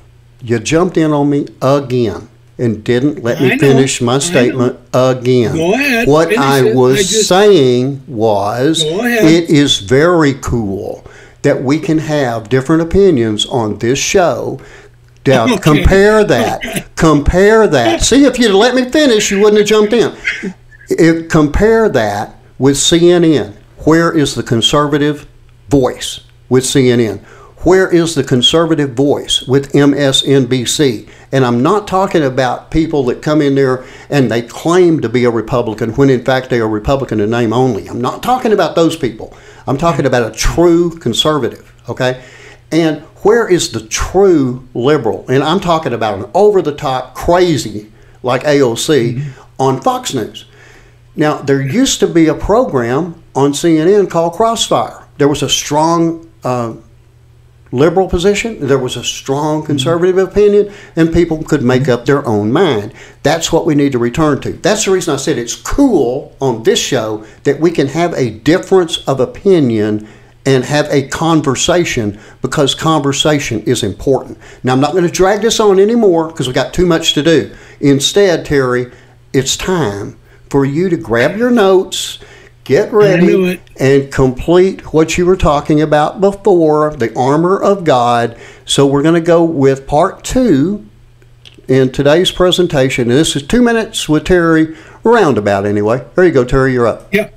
You jumped in on me again and didn't let me finish my statement again. What I it. was I just, saying was it is very cool that we can have different opinions on this show now okay. compare that. [laughs] Compare that. See, if you'd let me finish, you wouldn't have jumped in. If, compare that with CNN. Where is the conservative voice with CNN? Where is the conservative voice with MSNBC? And I'm not talking about people that come in there and they claim to be a Republican when in fact they are Republican in name only. I'm not talking about those people. I'm talking about a true conservative, okay? And where is the true liberal? And I'm talking about an over the top crazy like AOC mm-hmm. on Fox News. Now, there used to be a program on CNN called Crossfire. There was a strong uh, liberal position, there was a strong conservative mm-hmm. opinion, and people could make up their own mind. That's what we need to return to. That's the reason I said it's cool on this show that we can have a difference of opinion and have a conversation because conversation is important. Now, I'm not going to drag this on anymore because we've got too much to do. Instead, Terry, it's time for you to grab your notes, get ready, and complete what you were talking about before the armor of God. So, we're going to go with part two in today's presentation. And this is two minutes with Terry, roundabout anyway. There you go, Terry, you're up. Yep.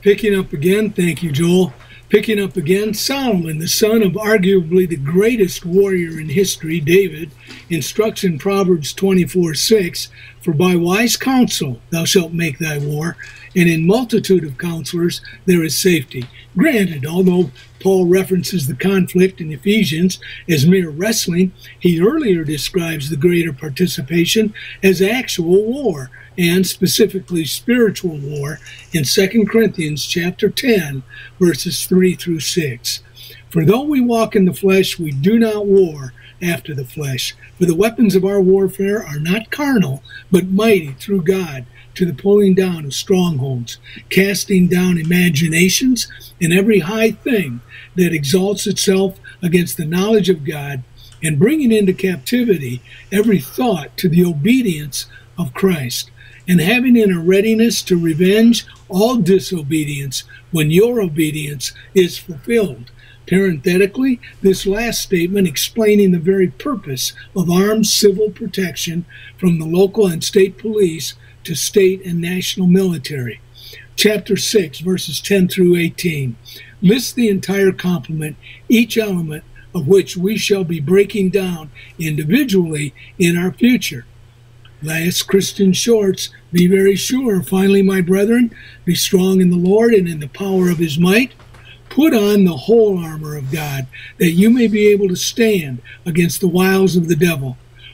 Picking up again. Thank you, Joel. Picking up again, Solomon, the son of arguably the greatest warrior in history, David, instructs in Proverbs 24 6 For by wise counsel thou shalt make thy war, and in multitude of counselors there is safety. Granted, although Paul references the conflict in Ephesians as mere wrestling, he earlier describes the greater participation as actual war and specifically spiritual war in 2 Corinthians chapter 10 verses 3 through 6. For though we walk in the flesh, we do not war after the flesh. For the weapons of our warfare are not carnal, but mighty through God to the pulling down of strongholds, casting down imaginations and every high thing that exalts itself against the knowledge of God, and bringing into captivity every thought to the obedience of Christ and having in a readiness to revenge all disobedience when your obedience is fulfilled. Parenthetically, this last statement explaining the very purpose of armed civil protection from the local and state police to state and national military. Chapter 6, verses 10 through 18 lists the entire complement, each element of which we shall be breaking down individually in our future. Last Christian shorts, be very sure, finally, my brethren, be strong in the Lord and in the power of his might. Put on the whole armor of God, that you may be able to stand against the wiles of the devil.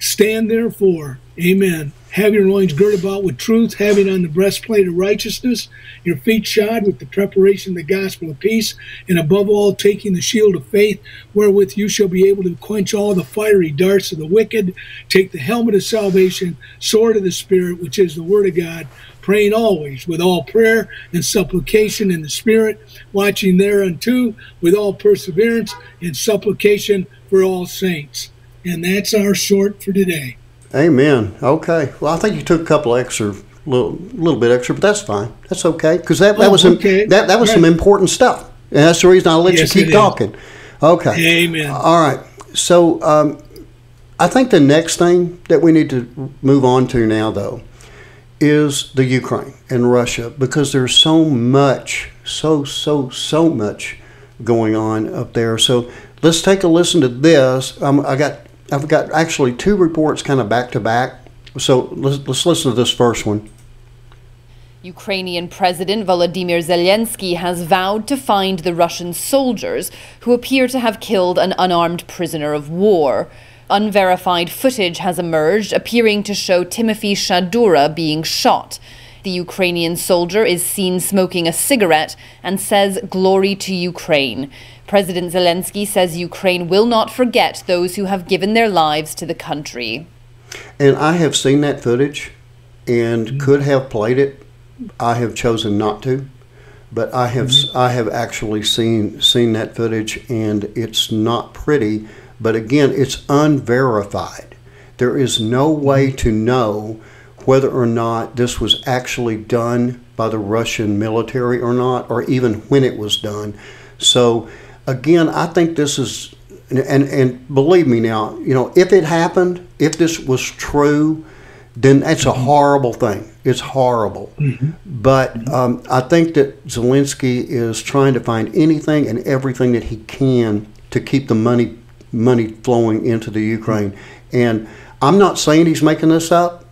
Stand therefore, amen. Have your loins girt about with truth, having on the breastplate of righteousness, your feet shod with the preparation of the gospel of peace, and above all, taking the shield of faith, wherewith you shall be able to quench all the fiery darts of the wicked. Take the helmet of salvation, sword of the Spirit, which is the word of God, praying always with all prayer and supplication in the Spirit, watching thereunto with all perseverance and supplication for all saints. And that's our short for today. Amen. Okay. Well, I think you took a couple extra, little little bit extra, but that's fine. That's okay because that, that Oh, was some, okay. that that was Right. some important stuff, and that's the reason I let Yes, you keep is. talking. Okay. Amen. All right. So um, I think the next thing that we need to move on to now, though, is the Ukraine and Russia because there's so much, so so so much going on up there. So let's take a listen to this. Um, I got I've got actually two reports kind of back to back. So let's let's listen to this first one. Ukrainian President Volodymyr Zelensky has vowed to find the Russian soldiers who appear to have killed an unarmed prisoner of war. Unverified footage has emerged appearing to show Timothy Shadura being shot. The Ukrainian soldier is seen smoking a cigarette and says, Glory to Ukraine. President Zelensky says Ukraine will not forget those who have given their lives to the country. And I have seen that footage and mm-hmm. could have played it. I have chosen not to. But I have mm-hmm. I have actually seen seen that footage and it's not pretty, but again, it's unverified. There is no mm-hmm. way to know whether or not this was actually done by the Russian military or not or even when it was done. So again, I think this is and, and believe me now, you know, if it happened, if this was true, then that's a horrible thing. It's horrible. But um, I think that Zelensky is trying to find anything and everything that he can to keep the money money flowing into the Ukraine. And I'm not saying he's making this up,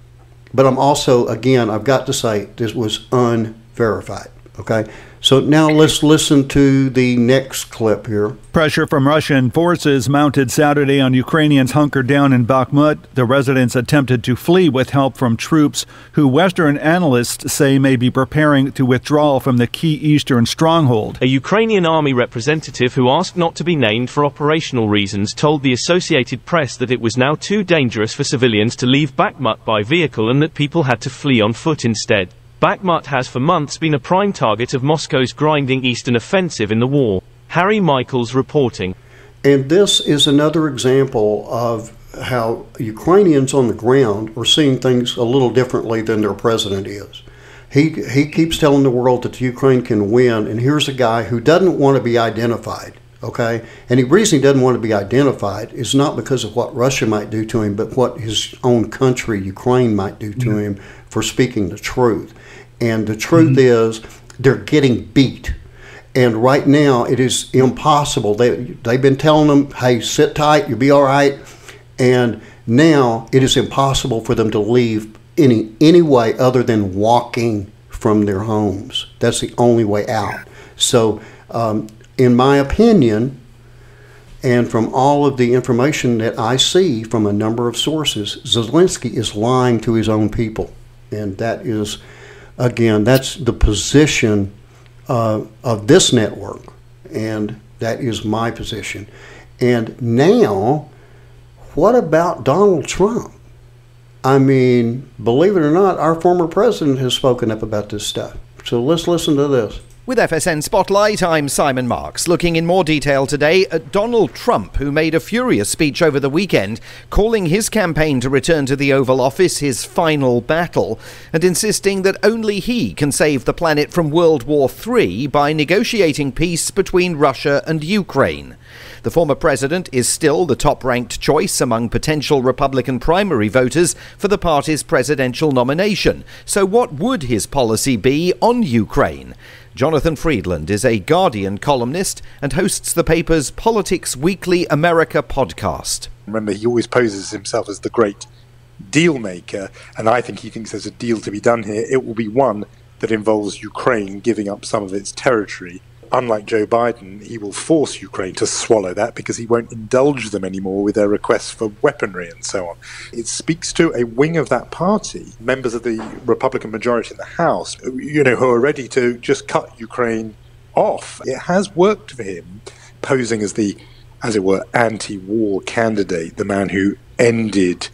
but I'm also again I've got to say this was unverified. Okay, so now let's listen to the next clip here. Pressure from Russian forces mounted Saturday on Ukrainians hunkered down in Bakhmut. The residents attempted to flee with help from troops who Western analysts say may be preparing to withdraw from the key eastern stronghold. A Ukrainian army representative who asked not to be named for operational reasons told the Associated Press that it was now too dangerous for civilians to leave Bakhmut by vehicle and that people had to flee on foot instead. Bakhmut has for months been a prime target of Moscow's grinding eastern offensive in the war. Harry Michaels reporting. And this is another example of how Ukrainians on the ground are seeing things a little differently than their president is. He, he keeps telling the world that Ukraine can win, and here's a guy who doesn't want to be identified. Okay, and the reason he doesn't want to be identified is not because of what Russia might do to him, but what his own country, Ukraine, might do to him for speaking the truth. And the truth is, they're getting beat. And right now, it is impossible. They, they've been telling them, hey, sit tight, you'll be all right. And now it is impossible for them to leave any, any way other than walking from their homes. That's the only way out. So, um, in my opinion, and from all of the information that I see from a number of sources, Zelensky is lying to his own people. And that is, again, that's the position uh, of this network. And that is my position. And now, what about Donald Trump? I mean, believe it or not, our former president has spoken up about this stuff. So let's listen to this. With FSN Spotlight, I'm Simon Marks, looking in more detail today at Donald Trump, who made a furious speech over the weekend, calling his campaign to return to the Oval Office his final battle, and insisting that only he can save the planet from World War III by negotiating peace between Russia and Ukraine. The former president is still the top ranked choice among potential Republican primary voters for the party's presidential nomination. So, what would his policy be on Ukraine? Jonathan Freedland is a Guardian columnist and hosts the paper's Politics Weekly America podcast. Remember, he always poses himself as the great deal maker, and I think he thinks there's a deal to be done here. It will be one that involves Ukraine giving up some of its territory. Unlike Joe Biden, he will force Ukraine to swallow that because he won't indulge them anymore with their requests for weaponry and so on. It speaks to a wing of that party, members of the Republican majority in the House, you know, who are ready to just cut Ukraine off. It has worked for him, posing as the, as it were, anti-war candidate, the man who ended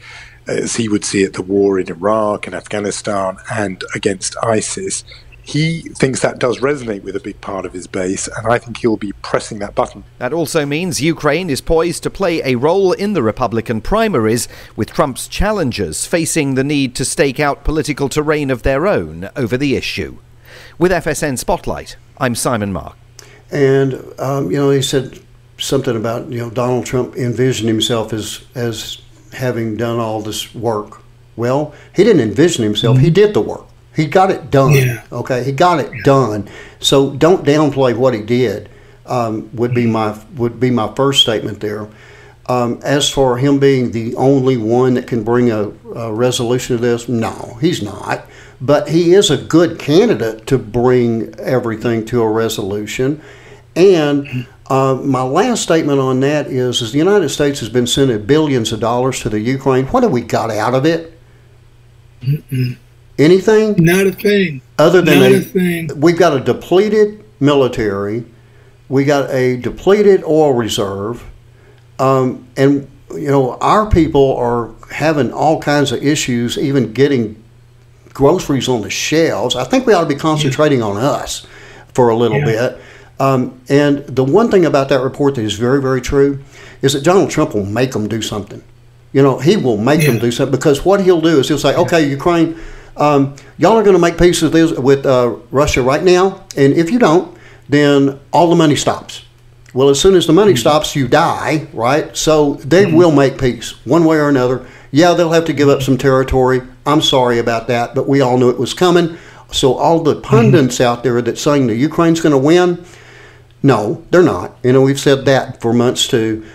as he would see it, the war in Iraq and Afghanistan and against ISIS he thinks that does resonate with a big part of his base, and I think he'll be pressing that button. That also means Ukraine is poised to play a role in the Republican primaries, with Trump's challengers facing the need to stake out political terrain of their own over the issue. With FSN Spotlight, I'm Simon Mark. And, um, you know, he said something about, you know, Donald Trump envisioned himself as, as having done all this work. Well, he didn't envision himself, mm-hmm. he did the work. He got it done. Yeah. Okay, he got it yeah. done. So don't downplay what he did. Um, would be my would be my first statement there. Um, as for him being the only one that can bring a, a, resolution to this, no, he's not. But he is a good candidate to bring everything to a resolution. And uh, my last statement on that is, is the United States has been sending billions of dollars to the Ukraine. What have we got out of it? Mm-mm. Anything? Not a thing. Other than Not a, a thing. We've got a depleted military. We got a depleted oil reserve, um, and you know our people are having all kinds of issues, even getting groceries on the shelves. I think we ought to be concentrating on us for a little yeah. bit. Um, and the one thing about that report that is very, very true is that Donald Trump will make them do something. You know, he will make yeah. them do something because what he'll do is he'll say, okay, Ukraine, um, y'all are going to make peace with, this, with uh, Russia right now, and if you don't, then all the money stops. Well, as soon as the money mm-hmm. stops, you die, right? So they mm-hmm. will make peace one way or another. Yeah, they'll have to give up some territory. I'm sorry about that, but we all knew it was coming. So all the pundits mm-hmm. out there that saying the Ukraine's going to win, no, they're not. You know, we've said that for months too.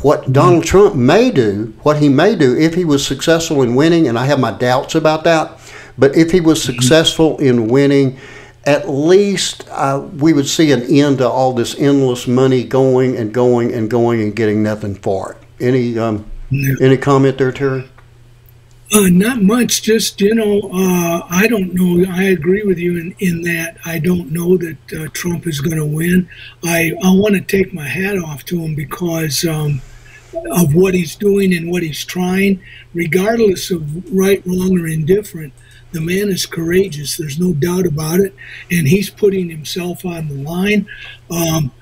What mm-hmm. Donald Trump may do, what he may do if he was successful in winning, and I have my doubts about that, but if he was successful in winning, at least uh, we would see an end to all this endless money going and going and going and getting nothing for it. Any um, any comment there, Terry? Uh, not much. Just you know, uh, I don't know. I agree with you in, in that I don't know that uh, Trump is going to win. I I want to take my hat off to him because um, of what he's doing and what he's trying, regardless of right, wrong, or indifferent. The man is courageous. There's no doubt about it, and he's putting himself on the line. Um,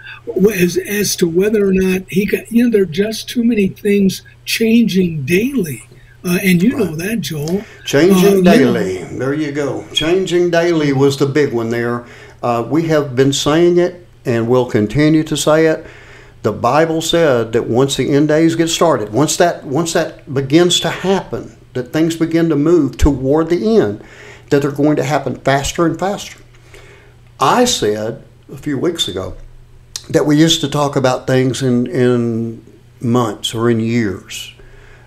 as as to whether or not he got, you know, there are just too many things changing daily. Uh, and you know that, Joel. Changing uh, daily. You know. There you go. Changing daily was the big one there. Uh, we have been saying it and will continue to say it. The Bible said that once the end days get started, once that once that begins to happen, that things begin to move toward the end, that they're going to happen faster and faster. I said a few weeks ago that we used to talk about things in, in months or in years.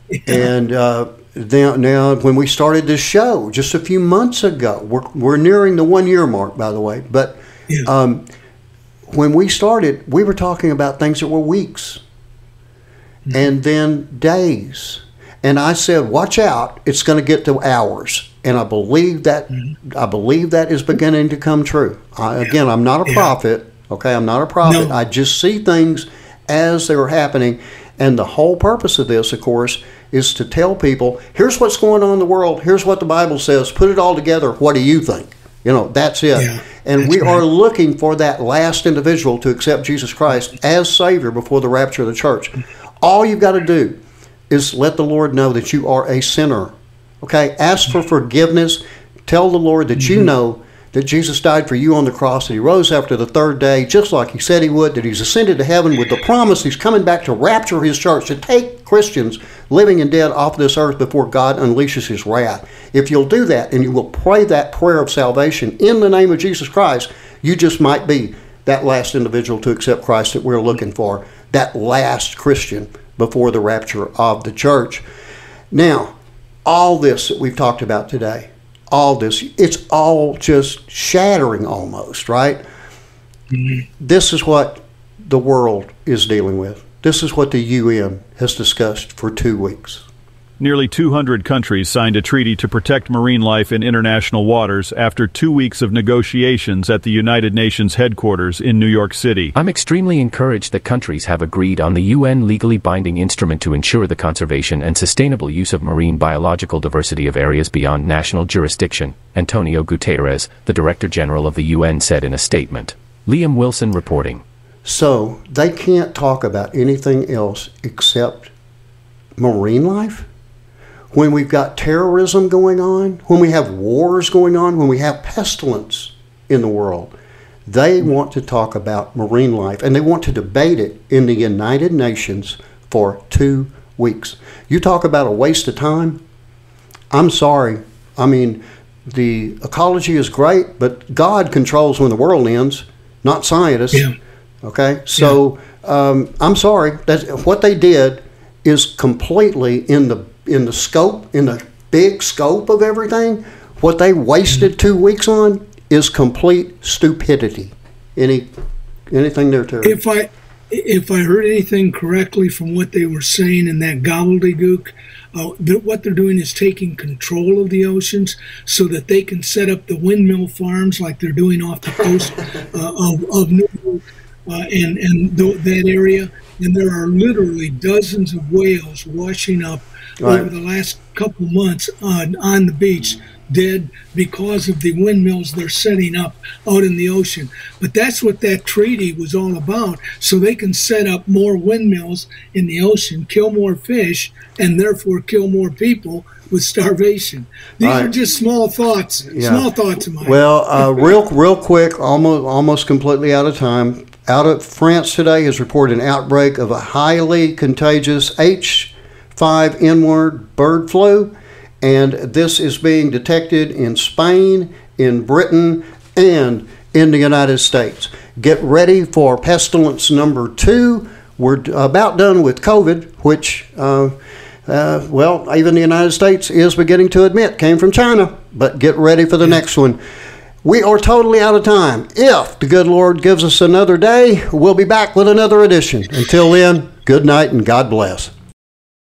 Yeah. And uh, now, now, when we started this show just a few months ago, we're, we're nearing the one year mark, by the way, but yeah. um, when we started, we were talking about things that were weeks mm-hmm. and then days and I said, "Watch out! It's going to get to hours." And I believe that mm-hmm. I believe that is beginning to come true. I, yeah. Again, I'm not a prophet. Okay, I'm not a prophet. No. I just see things as they are happening, and the whole purpose of this, of course, is to tell people, "Here's what's going on in the world. Here's what the Bible says. Put it all together. What do you think?" You know, that's it. Yeah, and that's we right. are looking for that last individual to accept Jesus Christ as Savior before the rapture of the church. All you've got to do is let the Lord know that you are a sinner. Okay? Ask for forgiveness. Tell the Lord that you mm-hmm. know that Jesus died for you on the cross, that he rose after the third day, just like he said he would, that he's ascended to heaven with the promise he's coming back to rapture his church, to take Christians living and dead off this earth before God unleashes his wrath. If you'll do that and you will pray that prayer of salvation in the name of Jesus Christ, you just might be that last individual to accept Christ that we're looking for, that last Christian before the rapture of the church. Now, all this that we've talked about today, all this, it's all just shattering almost, right? Mm-hmm. This is what the world is dealing with. This is what the UN has discussed for two weeks. Nearly 200 countries signed a treaty to protect marine life in international waters after two weeks of negotiations at the United Nations headquarters in New York City. I'm extremely encouraged that countries have agreed on the UN legally binding instrument to ensure the conservation and sustainable use of marine biological diversity of areas beyond national jurisdiction, Antonio Guterres, the Director General of the UN, said in a statement. Liam Wilson reporting. So they can't talk about anything else except marine life? When we've got terrorism going on, when we have wars going on, when we have pestilence in the world, they want to talk about marine life and they want to debate it in the United Nations for two weeks. You talk about a waste of time. I'm sorry. I mean, the ecology is great, but God controls when the world ends, not scientists. Yeah. Okay, so yeah. um, I'm sorry. That what they did is completely in the in the scope, in the big scope of everything, what they wasted two weeks on is complete stupidity. Any anything there, Terry? If I if I heard anything correctly from what they were saying in that gobbledygook, uh, that what they're doing is taking control of the oceans so that they can set up the windmill farms like they're doing off the coast uh, of, of New York uh, and and th- that area. And there are literally dozens of whales washing up right. over the last couple months on, on the beach dead because of the windmills they're setting up out in the ocean. But that's what that treaty was all about. So they can set up more windmills in the ocean, kill more fish, and therefore kill more people with starvation. These right. are just small thoughts. Yeah. Small thoughts of mine. Well, uh, real real quick, almost almost completely out of time. Out of France today has reported an outbreak of a highly contagious H 5N1 bird flu, and this is being detected in Spain, in Britain, and in the United States. Get ready for pestilence number two. We're about done with COVID, which, uh, uh, well, even the United States is beginning to admit came from China, but get ready for the next one. We are totally out of time. If the good Lord gives us another day, we'll be back with another edition. Until then, good night and God bless.